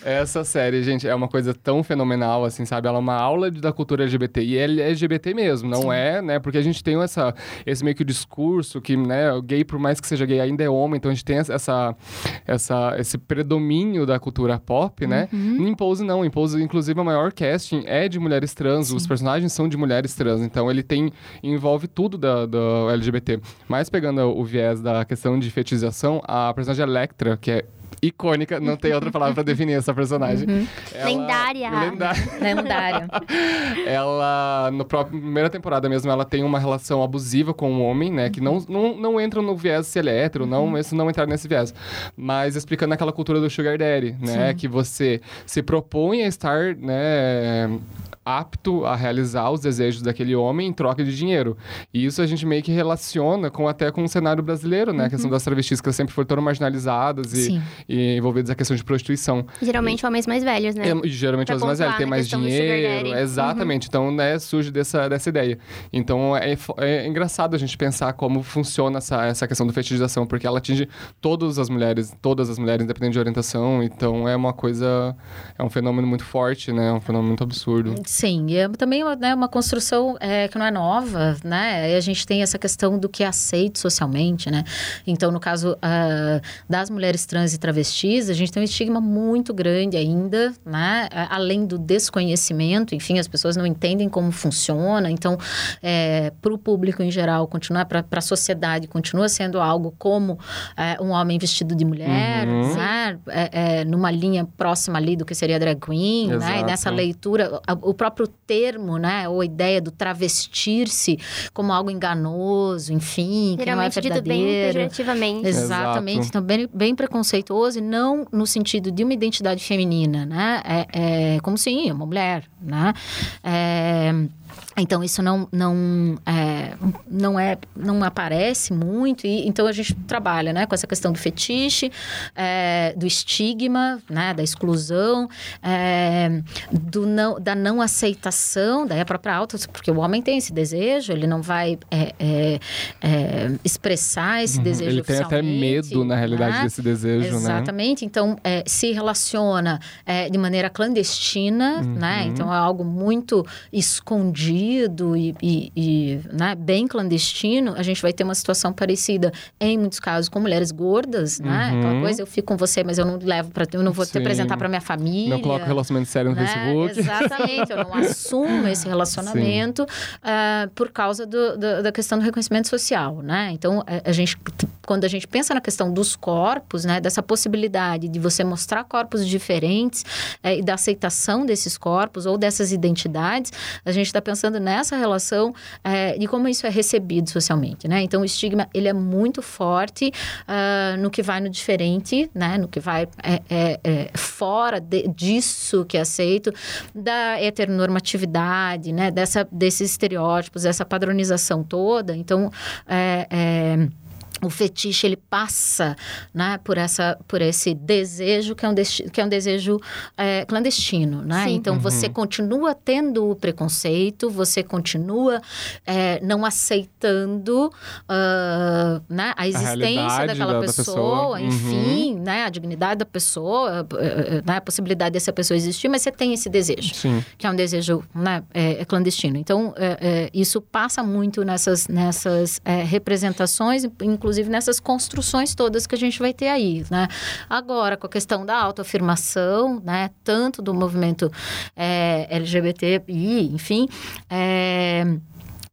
Essa série, gente, é uma coisa tão fenomenal, assim, sabe? Ela é uma aula da cultura LGBT. E é LGBT mesmo, não Sim. é, né? Porque a gente tem essa, esse meio que discurso que, né, o gay, por mais que seja gay, ainda é homem. Então a gente tem essa, essa, esse predomínio da cultura pop, né? Uhum. No Impose, não. Impose, inclusive, o maior casting é de mulheres trans. Os personagens são de mulheres trans. Então ele tem, envolve tudo da, do LGBT. Mas pegando o viés da questão de fetichização, a personagem Electra, que é icônica, não tem outra palavra pra definir essa personagem. Uhum. Ela- Lendária. Lendária. Lendário. Ela, no próprio primeira temporada mesmo, ela tem uma relação abusiva com um homem, né? Que não, não, não entra no viés se ele é hétero, não, isso não entrar nesse viés. Mas explicando aquela cultura do sugar daddy, né? Que você se propõe a estar, né? Apto a realizar os desejos daquele homem em troca de dinheiro. E isso a gente meio que relaciona com até com o cenário brasileiro, né? A questão das travestis que sempre foram marginalizadas e, e envolvidas a questão de prostituição. Geralmente homens mais velhos, né? É, geralmente Pra os mais velhos na mais dinheiro. Exatamente. Então, né, surge dessa, dessa ideia. Então, é, é engraçado a gente pensar como funciona essa, essa questão do fetichização, porque ela atinge todas as mulheres, todas as mulheres, independente de orientação. Então, é uma coisa, é um fenômeno muito forte, né? É um fenômeno muito absurdo. Sim, e é também né, uma construção é, que não é nova, né? A gente tem essa questão do que é aceito socialmente, né? Então, no caso ah, das mulheres trans e travestis, a gente tem um estigma muito grande ainda, né? Além do desconhecimento, enfim, as pessoas não entendem como funciona. Então, para o público em geral, continua para a sociedade, continua sendo algo como é, um homem vestido de mulher, Uhum. né? É, é, numa linha próxima ali do que seria drag queen, né? E Exato. nessa leitura, o próprio termo, né? Ou a ideia do travestir-se como algo enganoso, enfim, que não é Geralmente dito bem verdadeiro. pejorativamente. Exatamente, Exato. então bem, bem preconceituoso e não no sentido de uma identidade feminina, né? É, é como sim, uma mulher, né? É, então isso não não é, não é não aparece muito e então a gente trabalha né com essa questão do fetiche é, do estigma né da exclusão é, do não da não aceitação daí a própria auto porque o homem tem esse desejo ele não vai é, é, é, expressar esse desejo Uhum. Ele tem até medo, na realidade, né? desse desejo, né? Exatamente. Então, é, se relaciona de maneira clandestina, Uhum. né? Então, é algo muito escondido e, e, e né, bem clandestino, a gente vai ter uma situação parecida em muitos casos com mulheres gordas, né? Aquela uhum. coisa, eu fico com você, mas eu não levo para eu não vou Sim. te apresentar para minha família. Não coloco relacionamento sério no né? Facebook. Exatamente, eu não assumo esse relacionamento uh, por causa do, do, da questão do reconhecimento social, né? Então, a, a gente quando a gente pensa na questão dos corpos, né, dessa possibilidade de você mostrar corpos diferentes é, e da aceitação desses corpos ou dessas identidades, a gente está pensando nessa relação é, como isso é recebido socialmente, né? Então, o estigma, ele é muito forte uh, no que vai no diferente, né? No que vai é, é, é, fora de, disso que é aceito, da heteronormatividade, né? Dessa, desses estereótipos, dessa padronização toda. Então, é, é o fetiche ele passa né, por essa por esse desejo que é um, que é um desejo é, clandestino né Sim. então uhum. você continua tendo o preconceito você continua é, não aceitando uh, né, a existência a daquela da, pessoa, da pessoa, enfim uhum. né a dignidade da pessoa eh, eh, né, a possibilidade dessa pessoa existir mas você tem esse desejo Sim. que é um desejo né, é, é clandestino então é, isso passa muito nessas nessas representações inclusive inclusive nessas construções todas que a gente vai ter aí, né? Agora, com a questão da autoafirmação, né? Tanto do movimento é, LGBTI, enfim, é,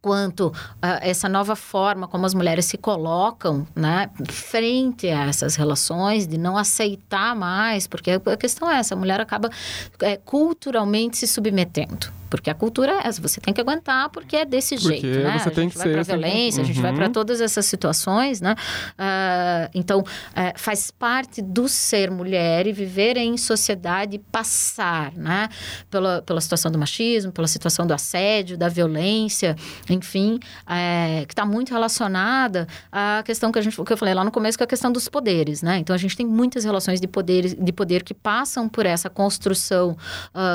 quanto a essa nova forma como as mulheres se colocam, né, frente a essas relações, de não aceitar mais, porque a questão é essa, a mulher acaba é, culturalmente se submetendo. Porque a cultura é essa, você tem que aguentar porque é desse porque jeito, né? Você a tem gente vai para violência, uhum. a gente vai para uhum. todas essas situações, né? Uh, então, uh, faz parte do ser mulher e viver em sociedade passar, né? Pela, pela situação do machismo, pela situação do assédio, da violência, enfim, uh, que está muito relacionada à questão que a gente, que eu falei lá no começo, que é a questão dos poderes, né? Então, a gente tem muitas relações de poder, de poder que passam por essa construção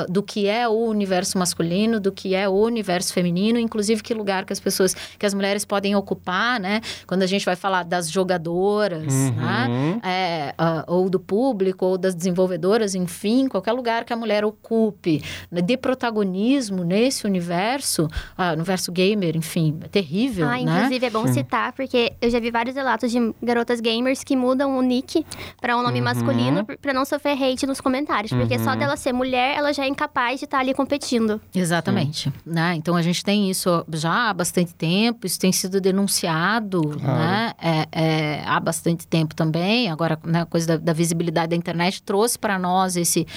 do que é o universo masculino masculino do que é o universo feminino, inclusive que lugar que as pessoas, que as mulheres podem ocupar, né? Quando a gente vai falar das jogadoras, uhum. né? É, uh, ou do público, ou das desenvolvedoras, enfim, qualquer lugar que a mulher ocupe de protagonismo nesse universo, uh, universo gamer, enfim, é terrível, ah, né? Inclusive é bom Sim. citar, porque eu já vi vários relatos de garotas gamers que mudam o nick para um nome uhum. masculino para não sofrer hate nos comentários, porque uhum. só dela ser mulher, ela já é incapaz de estar tá ali competindo. Exatamente. Né? Então a gente tem isso já há bastante tempo, isso tem sido denunciado claro. né? É, é, há bastante tempo também. Agora, né, a coisa da, da visibilidade da internet trouxe para nós esse,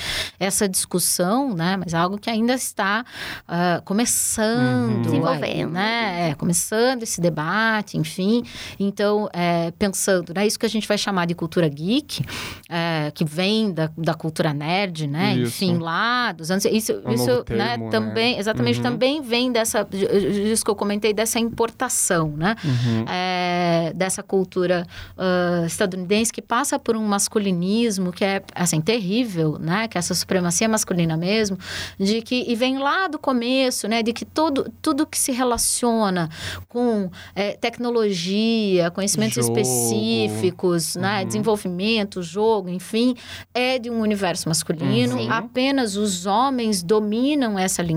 essa discussão, né? mas algo que ainda está uh, começando, uhum. desenvolvendo, né? É, começando esse debate, enfim. Então, é, pensando, né? isso que a gente vai chamar de cultura geek, é, que vem da, da cultura nerd, né? Isso. Enfim, lá dos anos. Isso, é um isso termo, né? Também, exatamente, uhum. também vem dessa, isso que eu comentei, dessa importação, né? Uhum. É, dessa cultura uh, estadunidense que passa por um masculinismo que é, assim, terrível, né? Que é essa supremacia masculina mesmo, de que, e vem lá do começo, né? De que todo, tudo que se relaciona com é, tecnologia, conhecimentos jogo. específicos, né? Uhum. Desenvolvimento, jogo, enfim, é de um universo masculino. Uhum. Apenas os homens dominam essa linguagem,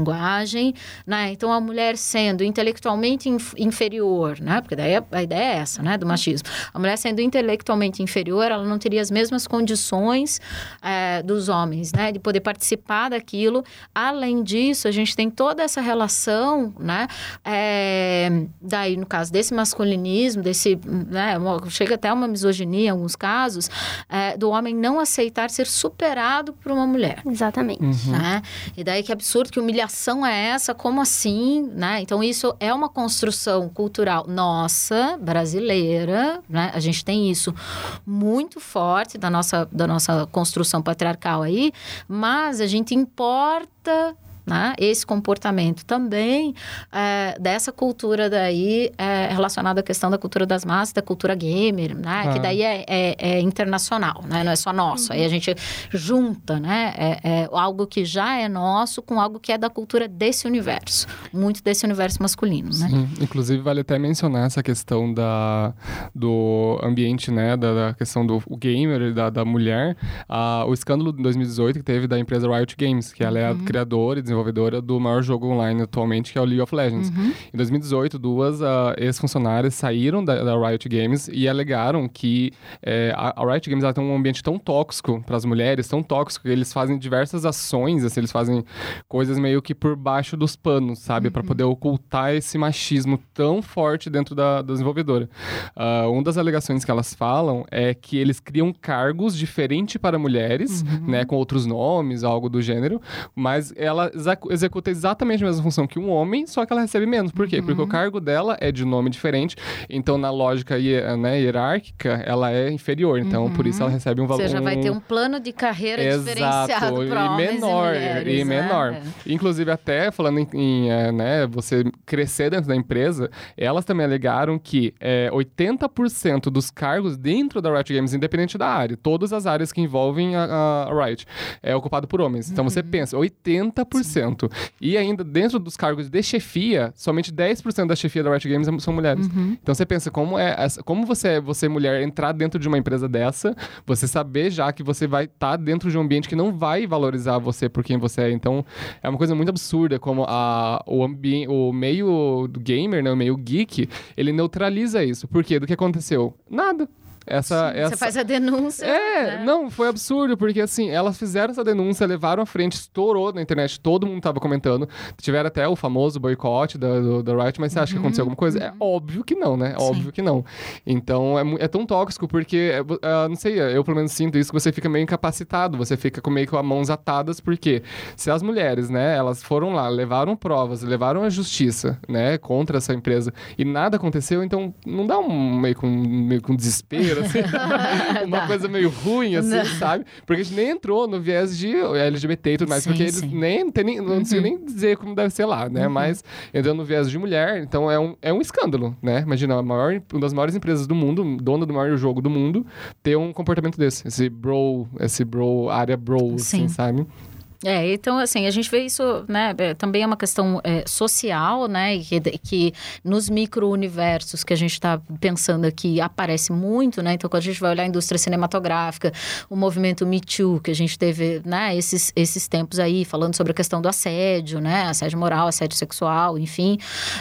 né? Então a mulher sendo intelectualmente inf inferior, né? Porque daí a, a, ideia é essa, né? Do machismo. A mulher sendo intelectualmente inferior, ela não teria as mesmas condições é, dos homens, né? De poder participar daquilo. Além disso, a gente tem toda essa relação, né? É, daí no caso desse masculinismo, desse, né? Chega até uma misoginia em alguns casos, é, do homem não aceitar ser superado por uma mulher. Exatamente. Uhum. Né? E daí que absurdo, que humilhação humilhação é essa? Como assim? Né? Então, isso é uma construção cultural nossa, brasileira, né? A gente tem isso muito forte da nossa, da nossa construção patriarcal aí, mas a gente importa né? Esse comportamento também é, dessa cultura daí é, relacionada à questão da cultura das massas, da cultura gamer, né? Ah. Que daí é, é, é, internacional, né? Não é só nosso. Aí a gente junta, né? É, é, algo que já é nosso com algo que é da cultura desse universo. Muito desse universo masculino, né? Sim. Inclusive, vale até mencionar essa questão da, do ambiente, né? Da, da questão do gamer, da, da mulher. Ah, o escândalo de 2018 que teve da empresa Riot Games, que ela é a uhum. criadora e desenvolvedora desenvolvedora do maior jogo online atualmente, que é o League of Legends. Uhum. Em 2018, duas uh, ex-funcionárias saíram da, da, Riot Games e alegaram que é, a, a, Riot Games ela tem um ambiente tão tóxico para as mulheres, tão tóxico, que eles fazem diversas ações, assim, eles fazem coisas meio que por baixo dos panos, sabe? Uhum. Para poder ocultar esse machismo tão forte dentro da, da desenvolvedora. Uh, uma das alegações que elas falam é que eles criam cargos diferentes para mulheres, uhum. né? Com outros nomes, algo do gênero, mas ela executa exatamente a mesma função que um homem, só que ela recebe menos. Por quê? Uhum. Porque o cargo dela é de nome diferente, então na lógica né, hierárquica, ela é inferior. Então, uhum. por isso ela recebe um valor. Você já vai ter um plano de carreira Exato. diferenciado homens menor, e mulheres. E né? menor. É. Inclusive, até falando em, em é, né, você crescer dentro da empresa, elas também alegaram que é, 80% dos cargos dentro da Riot Games, independente da área, todas as áreas que envolvem a, a Riot, é ocupado por homens. Então, uhum. você pensa, 80%. Sim. E ainda dentro dos cargos de chefia, somente 10% da chefia da Riot Games são mulheres. Uhum. Então, você pensa, como é como você, você mulher, entrar dentro de uma empresa dessa, você saber já que você vai estar tá dentro de um ambiente que não vai valorizar você por quem você é. Então, é uma coisa muito absurda como a, o, ambiente, o meio gamer, né, o meio geek, ele neutraliza isso. Por quê? Do que aconteceu? Nada. Essa, Sim, essa... Você faz a denúncia. É, né? não, foi absurdo, porque assim, elas fizeram essa denúncia, levaram à frente, estourou na internet, todo mundo tava comentando. Tiveram até o famoso boicote da, do, da Riot, mas você acha que aconteceu alguma coisa? É uhum. óbvio que não, né? Óbvio Sim. que não. Então é, é tão tóxico, porque, é, é, não sei, eu pelo menos sinto isso, que você fica meio incapacitado, você fica com meio com as mãos atadas, porque se as mulheres, né, elas foram lá, levaram provas, levaram a justiça, né, contra essa empresa, e nada aconteceu, então não dá um meio com, meio com desespero, assim. uma coisa meio ruim, assim, não. sabe? Porque a gente nem entrou no viés de LGBT e tudo mais, sim, porque eles nem, tem, não uhum. sei nem dizer como deve ser lá, né? Uhum. Mas entrando no viés de mulher, então é um, é um escândalo, né? Imagina, a maior, uma das maiores empresas do mundo, dona do maior jogo do mundo, ter um comportamento desse. Esse bro, esse bro, área bro, assim, sabe? É, então assim, a gente vê isso, né, é, também é uma questão é, social, né, que, que nos micro-universos que a gente está pensando aqui aparece muito, né, então quando a gente vai olhar a indústria cinematográfica, o movimento Me Too, que a gente teve, né, esses, esses tempos aí, falando sobre a questão do assédio, né, assédio moral, assédio sexual, enfim,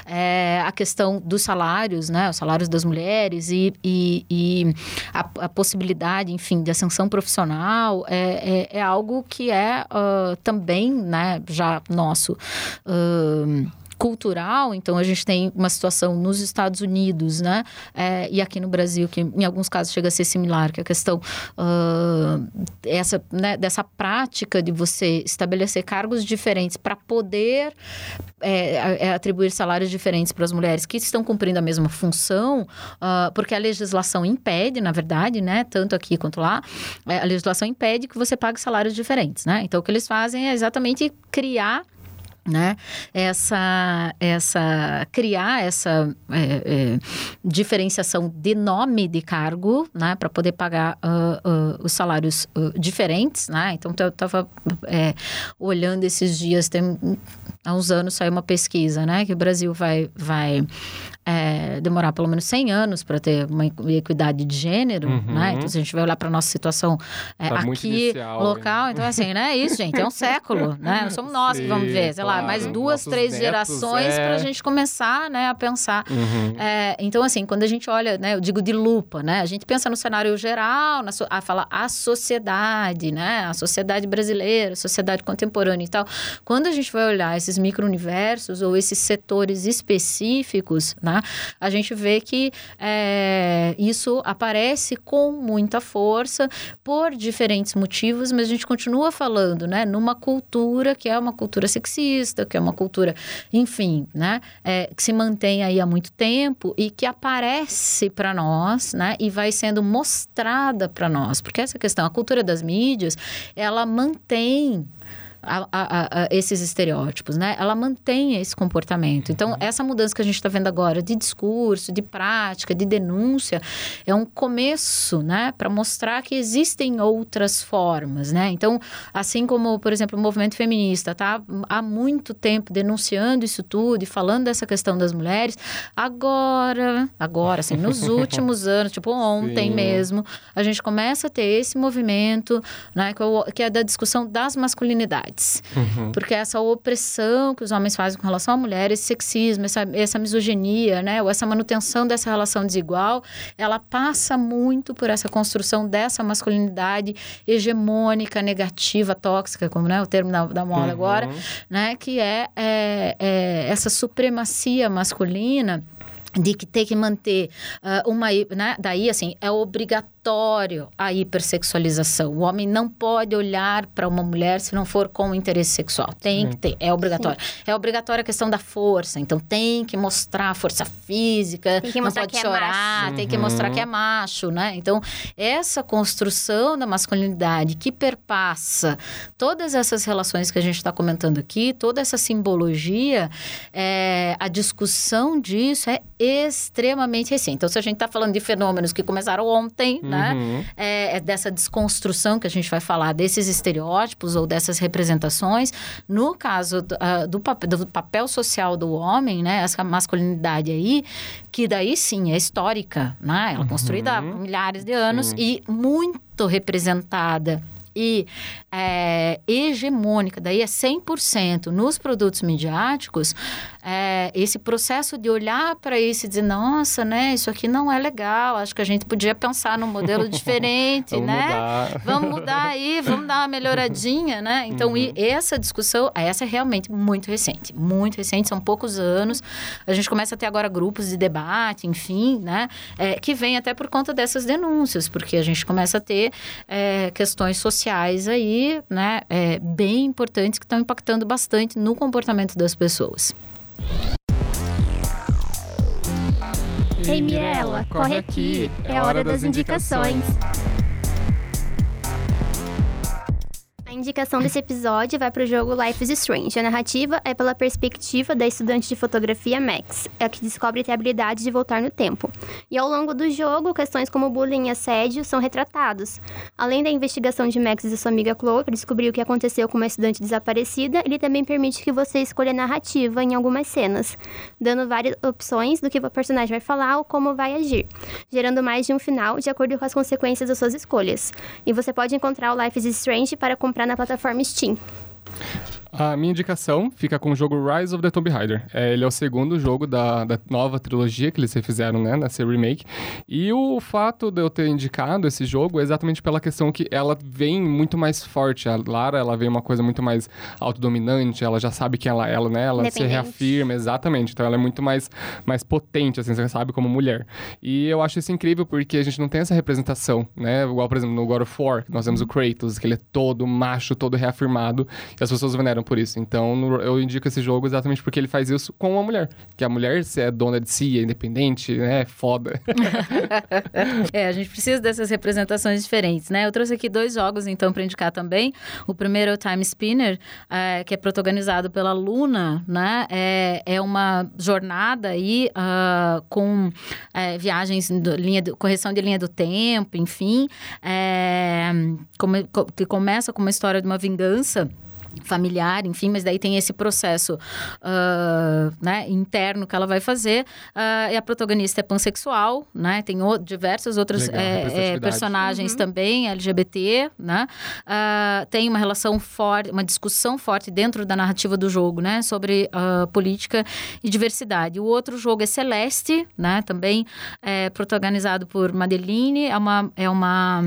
é, a questão dos salários, né, os salários das mulheres e, e, e a, a, possibilidade, enfim, de ascensão profissional é, é, é algo que é... Uh, também, né, já nosso. Uh, cultural, então a gente tem uma situação nos Estados Unidos, né, é, e aqui no Brasil, que em alguns casos chega a ser similar, que é a questão uh, essa, né, dessa prática de você estabelecer cargos diferentes para poder é, é, atribuir salários diferentes para as mulheres que estão cumprindo a mesma função, uh, porque a legislação impede, na verdade, né, tanto aqui quanto lá, é, a legislação impede que você pague salários diferentes, né? Então o que eles fazem é exatamente criar né? Essa, essa criar essa é, é, diferenciação de nome de cargo, né? Para poder pagar uh, uh, os salários uh, diferentes, né? Então eu estava é, olhando esses dias, tem há uns anos saiu uma pesquisa, né? Que o Brasil vai vai é, demorar pelo menos 100 anos para ter uma equidade de gênero, uhum. né? Então, se a gente vai olhar para nossa situação é, tá aqui, inicial, local, hein? então assim, não é isso, gente, é um século, né? Não somos nós Sim, que vamos ver, sei claro. lá, mais duas, Nossos três netos, gerações é... para a gente começar, né, a pensar. Uhum. É, então, assim, quando a gente olha, né, eu digo de lupa, né? A gente pensa no cenário geral, na so, a fala a sociedade, né? A sociedade brasileira, a sociedade contemporânea e tal. Quando a gente vai olhar esses micro-universos ou esses setores específicos, né? A gente vê que é, isso aparece com muita força por diferentes motivos, mas a gente continua falando, né, numa cultura que é uma cultura sexista, que é uma cultura, enfim, né, é, que se mantém aí há muito tempo e que aparece para nós, né, e vai sendo mostrada para nós, porque essa questão, a cultura das mídias, ela mantém a, a, a, esses estereótipos, né? Ela mantém esse comportamento. Então, uhum. essa mudança que a gente está vendo agora de discurso, de prática, de denúncia, é um começo, né? Para mostrar que existem outras formas, né? Então, assim como, por exemplo, o movimento feminista tá há muito tempo denunciando isso tudo e falando dessa questão das mulheres, agora, agora, assim, nos últimos anos, tipo ontem Sim. mesmo, a gente começa a ter esse movimento, né? Que é da discussão das masculinidades Uhum. Porque essa opressão que os homens fazem com relação à mulher, esse sexismo, essa, essa misoginia, né? Ou essa manutenção dessa relação desigual, ela passa muito por essa construção dessa masculinidade hegemônica, negativa, tóxica, como né, o termo da, da moda uhum. agora, né? Que é, é, é essa supremacia masculina de que tem que manter uh, uma, né? Daí, assim, é obrigatório a hipersexualização. O homem não pode olhar para uma mulher se não for com interesse sexual. Tem Sim. que ter, é obrigatório. Sim. É obrigatória a questão da força, então tem que mostrar força física, tem que não pode chorar, é tem que mostrar que é macho, né? Então, essa construção da masculinidade que perpassa todas essas relações que a gente está comentando aqui, toda essa simbologia, é, a discussão disso é extremamente recente. Então, se a gente está falando de fenômenos que começaram ontem, né? né? Uhum. É, é, dessa desconstrução que a gente vai falar, desses estereótipos ou dessas representações. No caso do, uh, do, papel, do papel social do homem, né? Essa masculinidade aí, que daí sim é histórica, né? Ela é construída há uhum. milhares de anos sim. e muito representada e é, hegemônica, daí é 100% nos produtos midiáticos, é, esse processo de olhar para isso e dizer, nossa, né, isso aqui não é legal, acho que a gente podia pensar num modelo diferente, vamos né? Mudar. Vamos mudar aí, vamos dar uma melhoradinha, né? Então, uhum. essa discussão, essa é realmente muito recente, muito recente, são poucos anos. A gente começa a ter agora grupos de debate, enfim, né? É, que vem até por conta dessas denúncias, porque a gente começa a ter é, questões sociais aí, né, é, bem importantes que estão impactando bastante no comportamento das pessoas. Ei, Mirella, corre aqui. É hora das indicações. A indicação desse episódio vai para o jogo Life is Strange. A narrativa é pela perspectiva da estudante de fotografia Max, é que descobre ter a habilidade de voltar no tempo. E ao longo do jogo, questões como bullying e assédio são retratados. Além da investigação de Max e sua amiga Chloe para descobrir o que aconteceu com uma estudante desaparecida, ele também permite que você escolha a narrativa em algumas cenas, dando várias opções do que o personagem vai falar ou como vai agir, gerando mais de um final de acordo com as consequências das suas escolhas. E você pode encontrar o Life is Strange para comprar comprar na plataforma Steam. A minha indicação fica com o jogo Rise of the Tomb Raider. É, ele é o segundo jogo da, da nova trilogia que eles fizeram, né, nessa remake. E o fato de eu ter indicado esse jogo é exatamente pela questão que ela vem muito mais forte. A Lara, ela vem uma coisa muito mais autodominante, ela já sabe quem ela é, ela, né, ela se reafirma, exatamente. Então ela é muito mais, mais potente, assim, você sabe, como mulher. E eu acho isso incrível porque a gente não tem essa representação, né, igual, por exemplo, no God of War, nós temos o Kratos, que ele é todo macho, todo reafirmado, e as pessoas veneram por isso. Então, eu indico esse jogo exatamente porque ele faz isso com uma mulher. Que a mulher, se é dona de si, é independente, né? É foda. é, a gente precisa dessas representações diferentes, né? Eu trouxe aqui dois jogos, então, para indicar também. O primeiro é o Time Spinner, é, que é protagonizado pela Luna, né? É, é uma jornada aí uh, com é, viagens, do, linha do, correção de linha do tempo, enfim. É, que começa com uma história de uma vingança familiar, enfim, mas daí tem esse processo uh, né, interno que ela vai fazer. Uh, e a protagonista é pansexual, né? Tem o, diversos outros é, é, personagens uhum. também LGBT, né? Uh, tem uma relação forte, uma discussão forte dentro da narrativa do jogo, né? Sobre política e diversidade. O outro jogo é Celeste, né? Também é protagonizado por Madeline, é uma, é uma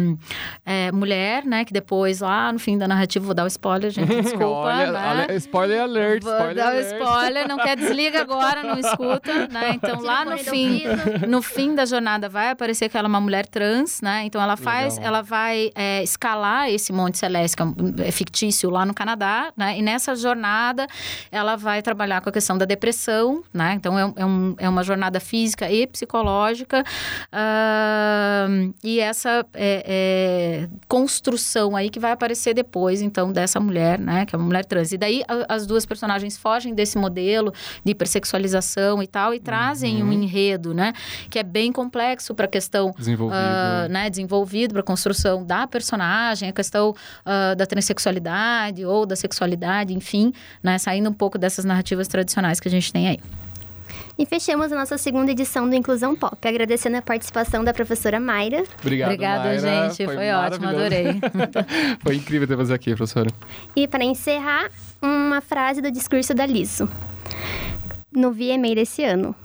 é, mulher, né? Que depois, lá no fim da narrativa, vou dar o spoiler, gente, desculpa. Olha, né? olha, spoiler alert, Vou spoiler dar alert. spoiler, não quer desliga agora, não escuta, né? Então lá no fim, no fim da jornada vai aparecer que ela é uma mulher trans, né? Então ela faz, Legal. ela vai é, escalar esse Monte Celeste, que é, é fictício lá no Canadá, né? E nessa jornada ela vai trabalhar com a questão da depressão, né? Então é, é, um, é uma jornada física e psicológica. Uh, e essa é, é, construção aí que vai aparecer depois, então, dessa mulher, né? Que é uma mulher trans. E daí a, as duas personagens fogem desse modelo de hipersexualização e tal e trazem uhum. um enredo, né? Que é bem complexo para a questão... Desenvolvido. Uh, né? Desenvolvido para a construção da personagem, a questão uh, da transexualidade ou da sexualidade, enfim, né? Saindo um pouco dessas narrativas tradicionais que a gente tem aí. E fechamos a nossa segunda edição do Inclusão Pop, agradecendo a participação da professora Mayra. Obrigado, Obrigada, Mayra. gente. Foi, Foi ótimo, adorei. Foi incrível ter você aqui, professora. E para encerrar, uma frase do discurso da Liso. No VMA desse ano.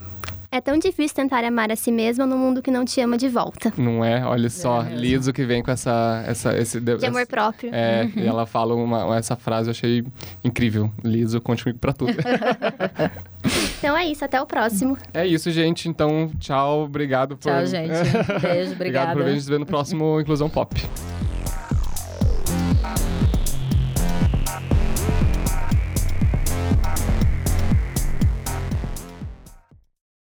É tão difícil tentar amar a si mesma no mundo que não te ama de volta. Não é? Olha só, é Liso que vem com essa... essa esse, de amor essa, próprio. É, uhum. e ela fala uma, essa frase, eu achei incrível. Liso, conte comigo pra tudo. então é isso, até o próximo. É isso, gente. Então, tchau, obrigado por... Tchau, gente. Beijo, obrigada. obrigado por vir nos ver no próximo Inclusão Pop.